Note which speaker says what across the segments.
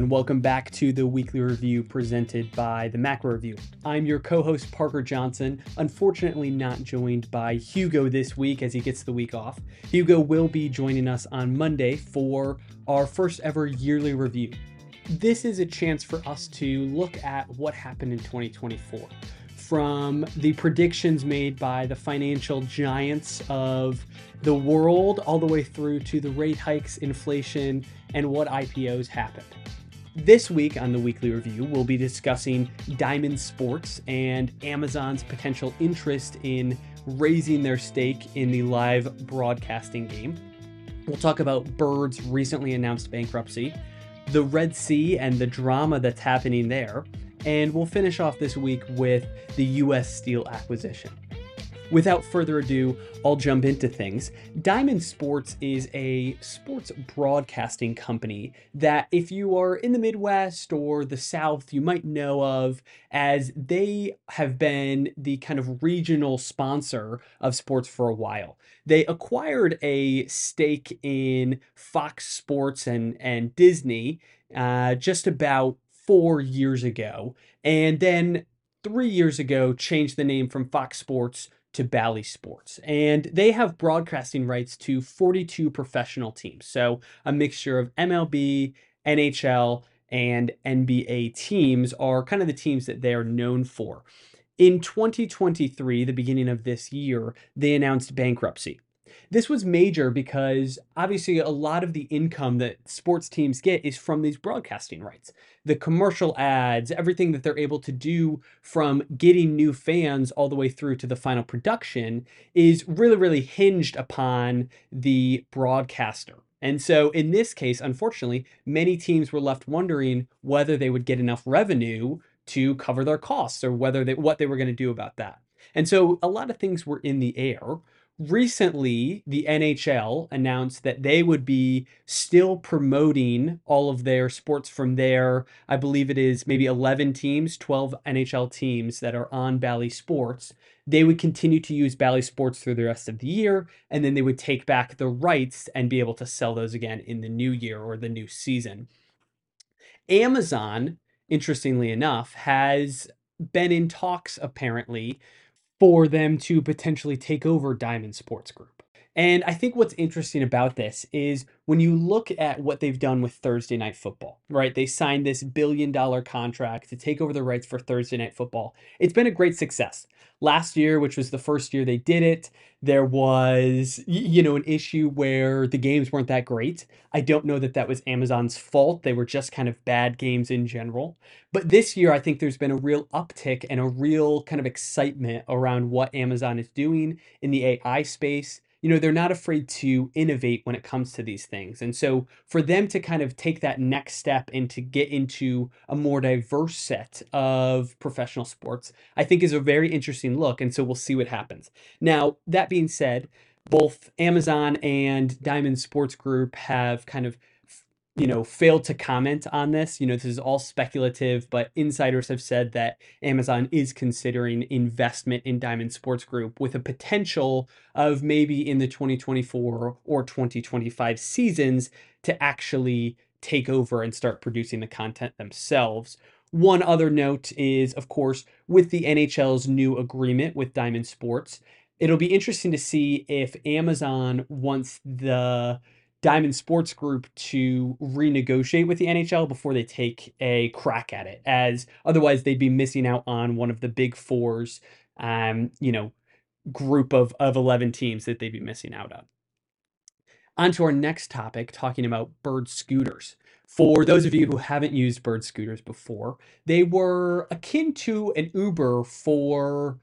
Speaker 1: And welcome back to the weekly review presented by the Macro Review. I'm your co host, Parker Johnson, unfortunately not joined by Hugo this week as he gets the week off. Hugo will be joining us on Monday for our first ever yearly review. This is a chance for us to look at what happened in 2024 from the predictions made by the financial giants of the world all the way through to the rate hikes, inflation, and what IPOs happened. This week on the weekly review, we'll be discussing Diamond Sports and Amazon's potential interest in raising their stake in the live broadcasting game. We'll talk about Bird's recently announced bankruptcy, the Red Sea and the drama that's happening there, and we'll finish off this week with the US Steel acquisition. Without further ado, I'll jump into things. Diamond Sports is a sports broadcasting company that, if you are in the Midwest or the South, you might know of as they have been the kind of regional sponsor of sports for a while. They acquired a stake in Fox Sports and, and Disney uh, just about four years ago, and then three years ago changed the name from Fox Sports to Bally Sports. And they have broadcasting rights to 42 professional teams. So a mixture of MLB, NHL, and NBA teams are kind of the teams that they are known for. In 2023, the beginning of this year, they announced bankruptcy. This was major because obviously a lot of the income that sports teams get is from these broadcasting rights. The commercial ads, everything that they're able to do from getting new fans all the way through to the final production is really, really hinged upon the broadcaster. And so in this case, unfortunately, many teams were left wondering whether they would get enough revenue to cover their costs or whether they what they were going to do about that. And so a lot of things were in the air recently the NHL announced that they would be still promoting all of their sports from their I believe it is maybe 11 teams, 12 NHL teams that are on Bally Sports. They would continue to use Bally Sports through the rest of the year and then they would take back the rights and be able to sell those again in the new year or the new season. Amazon, interestingly enough, has been in talks apparently for them to potentially take over Diamond Sports Group. And I think what's interesting about this is when you look at what they've done with Thursday Night Football, right? They signed this billion dollar contract to take over the rights for Thursday Night Football. It's been a great success. Last year, which was the first year they did it, there was, you know, an issue where the games weren't that great. I don't know that that was Amazon's fault. They were just kind of bad games in general. But this year, I think there's been a real uptick and a real kind of excitement around what Amazon is doing in the AI space you know they're not afraid to innovate when it comes to these things. And so for them to kind of take that next step and to get into a more diverse set of professional sports i think is a very interesting look and so we'll see what happens. Now that being said both amazon and diamond sports group have kind of you know, failed to comment on this. You know, this is all speculative, but insiders have said that Amazon is considering investment in Diamond Sports Group with a potential of maybe in the 2024 or 2025 seasons to actually take over and start producing the content themselves. One other note is, of course, with the NHL's new agreement with Diamond Sports, it'll be interesting to see if Amazon wants the Diamond Sports Group to renegotiate with the NHL before they take a crack at it, as otherwise they'd be missing out on one of the big fours, um, you know, group of, of 11 teams that they'd be missing out on. On to our next topic, talking about bird scooters. For those of you who haven't used bird scooters before, they were akin to an Uber for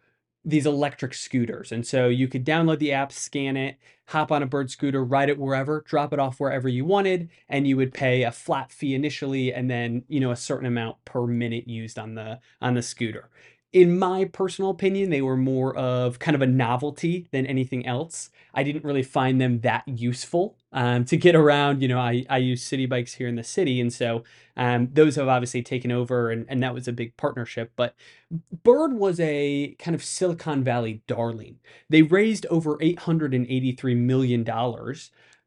Speaker 1: these electric scooters. And so you could download the app, scan it, hop on a bird scooter, ride it wherever, drop it off wherever you wanted, and you would pay a flat fee initially and then, you know, a certain amount per minute used on the on the scooter. In my personal opinion, they were more of kind of a novelty than anything else. I didn't really find them that useful um, to get around. You know, I, I use city Bikes here in the city, and so um, those have obviously taken over, and, and that was a big partnership. But Bird was a kind of Silicon Valley darling. They raised over $883 million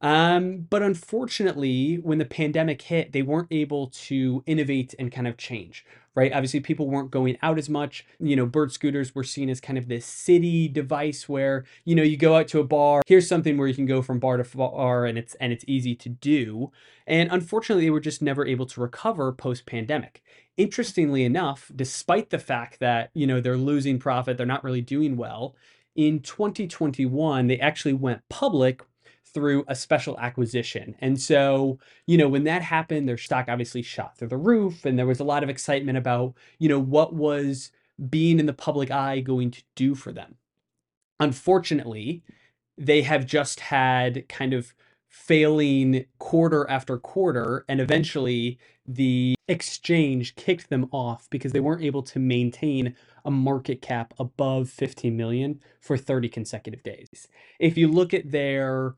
Speaker 1: Um, but unfortunately, when the pandemic hit, they weren't able to innovate and kind of change, right? Obviously, people weren't going out as much. You know, bird scooters were seen as kind of this city device where, you know, you go out to a bar, here's something where you can go from bar to bar and it's and it's easy to do. And unfortunately, they were just never able to recover post pandemic. Interestingly enough, despite the fact that, you know, they're losing profit, they're not really doing well, in 2021, they actually went public through a special acquisition. And so, you know, when that happened, their stock obviously shot through the roof and there was a lot of excitement about, you know, what was being in the public eye going to do for them. Unfortunately, they have just had kind of failing quarter after quarter and eventually the exchange kicked them off because they weren't able to maintain a market cap above 15 million for 30 consecutive days. If you look at their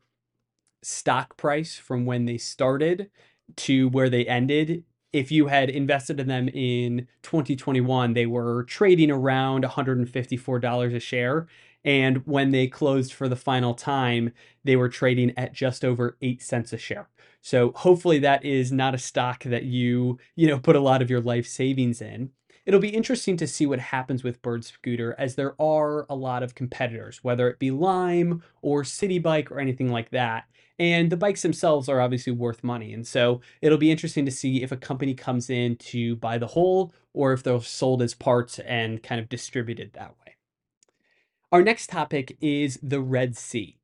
Speaker 1: stock price from when they started to where they ended, if you had invested in them in 2021, they were trading around $154 a share. And when they closed for the final time, they were trading at just over 8 cents a share. So hopefully that is not a stock that you, you know, put a lot of your life savings in. It'll be interesting to see what happens with Bird Scooter as there are a lot of competitors, whether it be Lime or City Bike or anything like that. And the bikes themselves are obviously worth money. And so it'll be interesting to see if a company comes in to buy the whole or if they're sold as parts and kind of distributed that way. Our next topic is the Red Sea.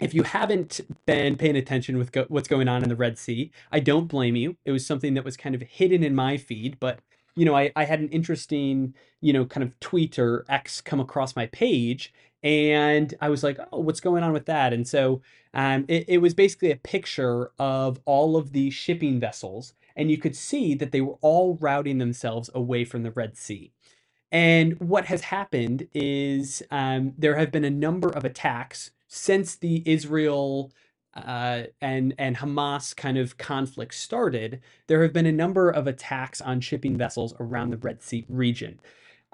Speaker 1: If you haven't been paying attention with go- what's going on in the Red Sea, I don't blame you. It was something that was kind of hidden in my feed, but you know, I, I had an interesting, you know, kind of tweet or X come across my page and I was like, oh, what's going on with that? And so um, it, it was basically a picture of all of the shipping vessels, and you could see that they were all routing themselves away from the Red Sea. And what has happened is um, there have been a number of attacks since the Israel uh, and and Hamas kind of conflict started. There have been a number of attacks on shipping vessels around the Red Sea region.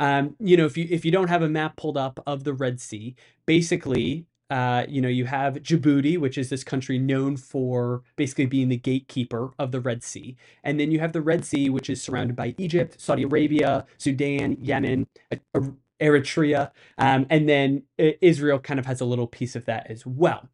Speaker 1: Um, you know, if you if you don't have a map pulled up of the Red Sea, basically, uh, you know, you have Djibouti, which is this country known for basically being the gatekeeper of the Red Sea, and then you have the Red Sea, which is surrounded by Egypt, Saudi Arabia, Sudan, Yemen, Eritrea, um, and then Israel kind of has a little piece of that as well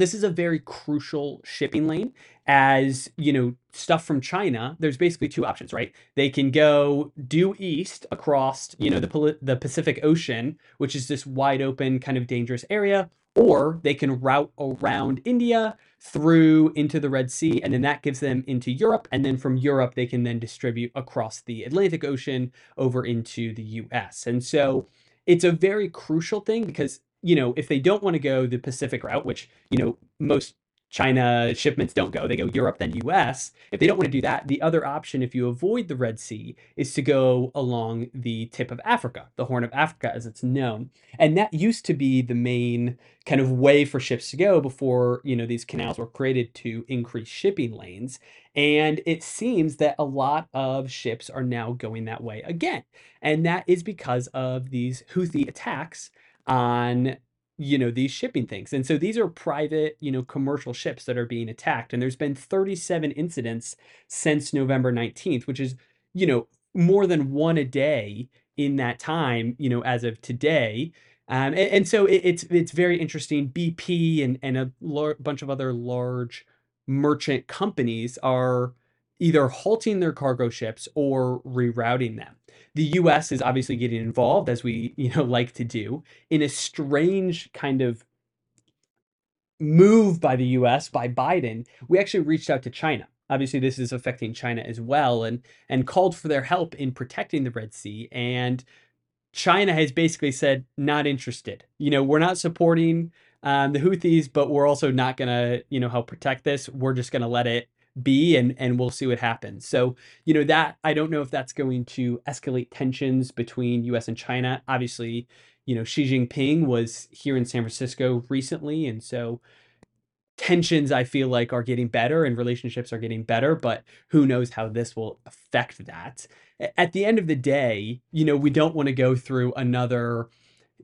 Speaker 1: this is a very crucial shipping lane. As you know stuff from china there's basically two options right? They can go due east across you know the, the pacific ocean which is this wide open kind of dangerous area or they can route around india through into the red sea and then that gives them into europe and then from europe they can then distribute across the atlantic ocean over into the us and so it's a very crucial thing because you know, if they don't want to go the Pacific route, which, you know, most China shipments don't go, they go Europe, then US. If they don't want to do that, the other option, if you avoid the Red Sea, is to go along the tip of Africa, the Horn of Africa as it's known. And that used to be the main kind of way for ships to go before, you know, these canals were created to increase shipping lanes. And it seems that a lot of ships are now going that way again. And that is because of these Houthi attacks on you know these shipping things. And so these are private you know commercial ships that are being attacked. And there's been 37 incidents since november 19th which is you know more than one a day in that time you know as of today. Um, and, and, so it, it's it's very interesting. Bp and and a lar- bunch of other large merchant companies are either halting their cargo ships or rerouting them the US is obviously getting involved as we, you know, like to do in a strange kind of move by the US by Biden. We actually reached out to China. Obviously this is affecting China as well and and called for their help in protecting the Red Sea and China has basically said not interested. You know, we're not supporting um, the Houthis, but we're also not going to, you know, help protect this. We're just going to let it be and and we'll see what happens. So you know that i don't know if that's going to escalate tensions between us and china. Obviously you know xi jinping was here in san francisco recently and so tensions i feel like are getting better and relationships are getting better but who knows how this will affect that. At the end of the day you know we don't want to go through another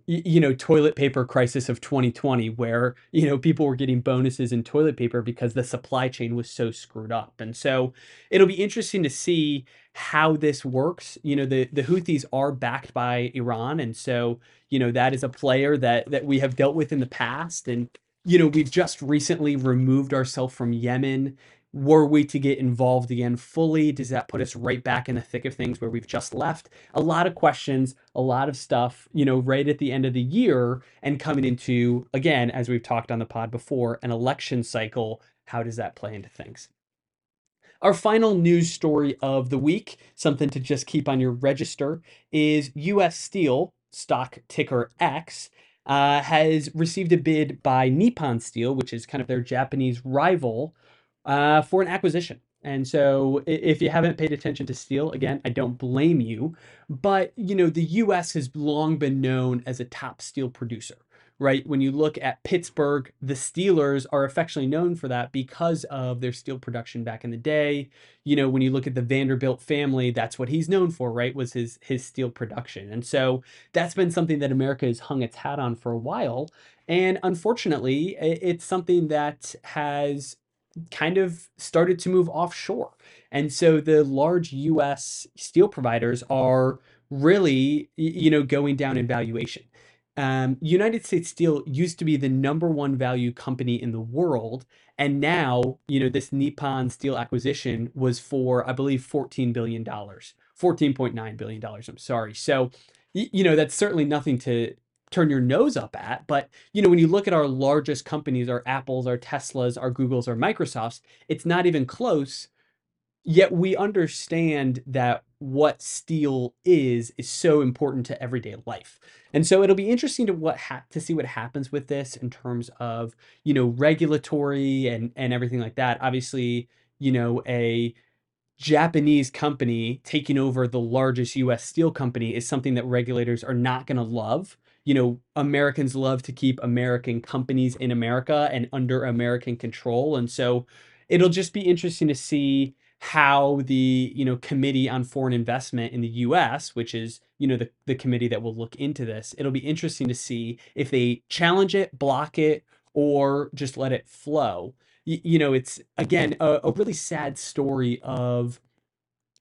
Speaker 1: you know toilet paper crisis of 2020 where you know people were getting bonuses in toilet paper because the supply chain was so screwed up. And so it'll be interesting to see how this works. You know the the houthis are backed by iran. And so you know that is a player that that we have dealt with in the past. And you know we've just recently removed ourselves from yemen were we to get involved again fully does that put us right back in the thick of things where we've just left? A lot of questions a lot of stuff you know right at the end of the year and coming into again as we've talked on the pod before an election cycle. How does that play into things? Our final news story of the week something to just keep on your register is us steel stock ticker x uh, has received a bid by nippon steel which is kind of their japanese rival uh, for an acquisition. And so if you haven't paid attention to steel, again, I don't blame you. But, you know, the US has long been known as a top steel producer, right? When you look at Pittsburgh, the Steelers are affectionately known for that because of their steel production back in the day. You know, when you look at the Vanderbilt family, that's what he's known for, right? Was his his steel production. And so that's been something that America has hung its hat on for a while. And unfortunately, it's something that has kind of started to move offshore. And so the large US steel providers are really, you know, going down in valuation. Um, United States Steel used to be the number one value company in the world. And now, you know, this Nippon Steel acquisition was for, I believe, $14 billion, $14.9 billion. I'm sorry. So, you know, that's certainly nothing to, turn your nose up at. But, you know, when you look at our largest companies, our Apples, our Teslas, our Googles, our Microsofts, it's not even close. Yet we understand that what steel is is so important to everyday life. And so it'll be interesting to what ha- to see what happens with this in terms of, you know, regulatory and and everything like that. Obviously, you know, a Japanese company taking over the largest US steel company is something that regulators are not going to love you know, Americans love to keep American companies in America and under American control. And so it'll just be interesting to see how the, you know, Committee on Foreign Investment in the US, which is, you know, the, the committee that will look into this, it'll be interesting to see if they challenge it, block it, or just let it flow. You, you know, it's again a, a really sad story of,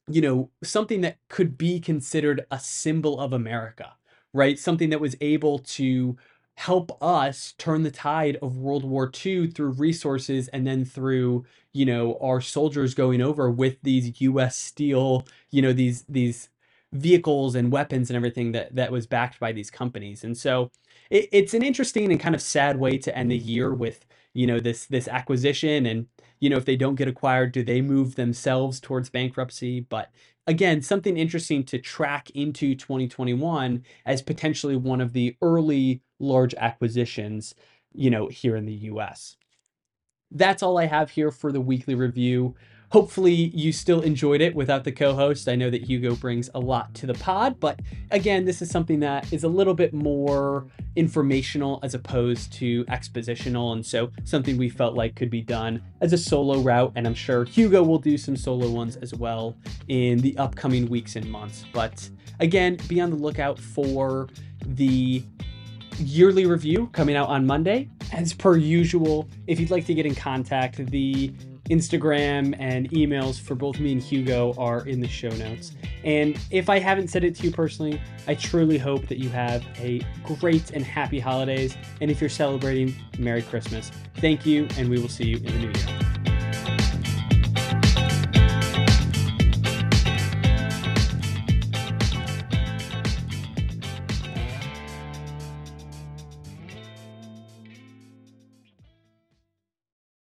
Speaker 1: you know, something that could be considered a symbol of America right? Something that was able to help us turn the tide of World War II through resources and then through, you know, our soldiers going over with these US steel, you know, these these vehicles and weapons and everything that that was backed by these companies. And so it, it's an interesting and kind of sad way to end the year with, you know, this this acquisition and you know, if they don't get acquired, do they move themselves towards bankruptcy? But again, something interesting to track into 2021 as potentially one of the early large acquisitions, you know, here in the US. That's all I have here for the weekly review. Hopefully, you still enjoyed it without the co host. I know that Hugo brings a lot to the pod, but again, this is something that is a little bit more informational as opposed to expositional. And so, something we felt like could be done as a solo route. And I'm sure Hugo will do some solo ones as well in the upcoming weeks and months. But again, be on the lookout for the yearly review coming out on Monday. As per usual, if you'd like to get in contact, the Instagram and emails for both me and Hugo are in the show notes. And if I haven't said it to you personally, I truly hope that you have a great and happy holidays. And if you're celebrating, Merry Christmas. Thank you, and we will see you in the new year.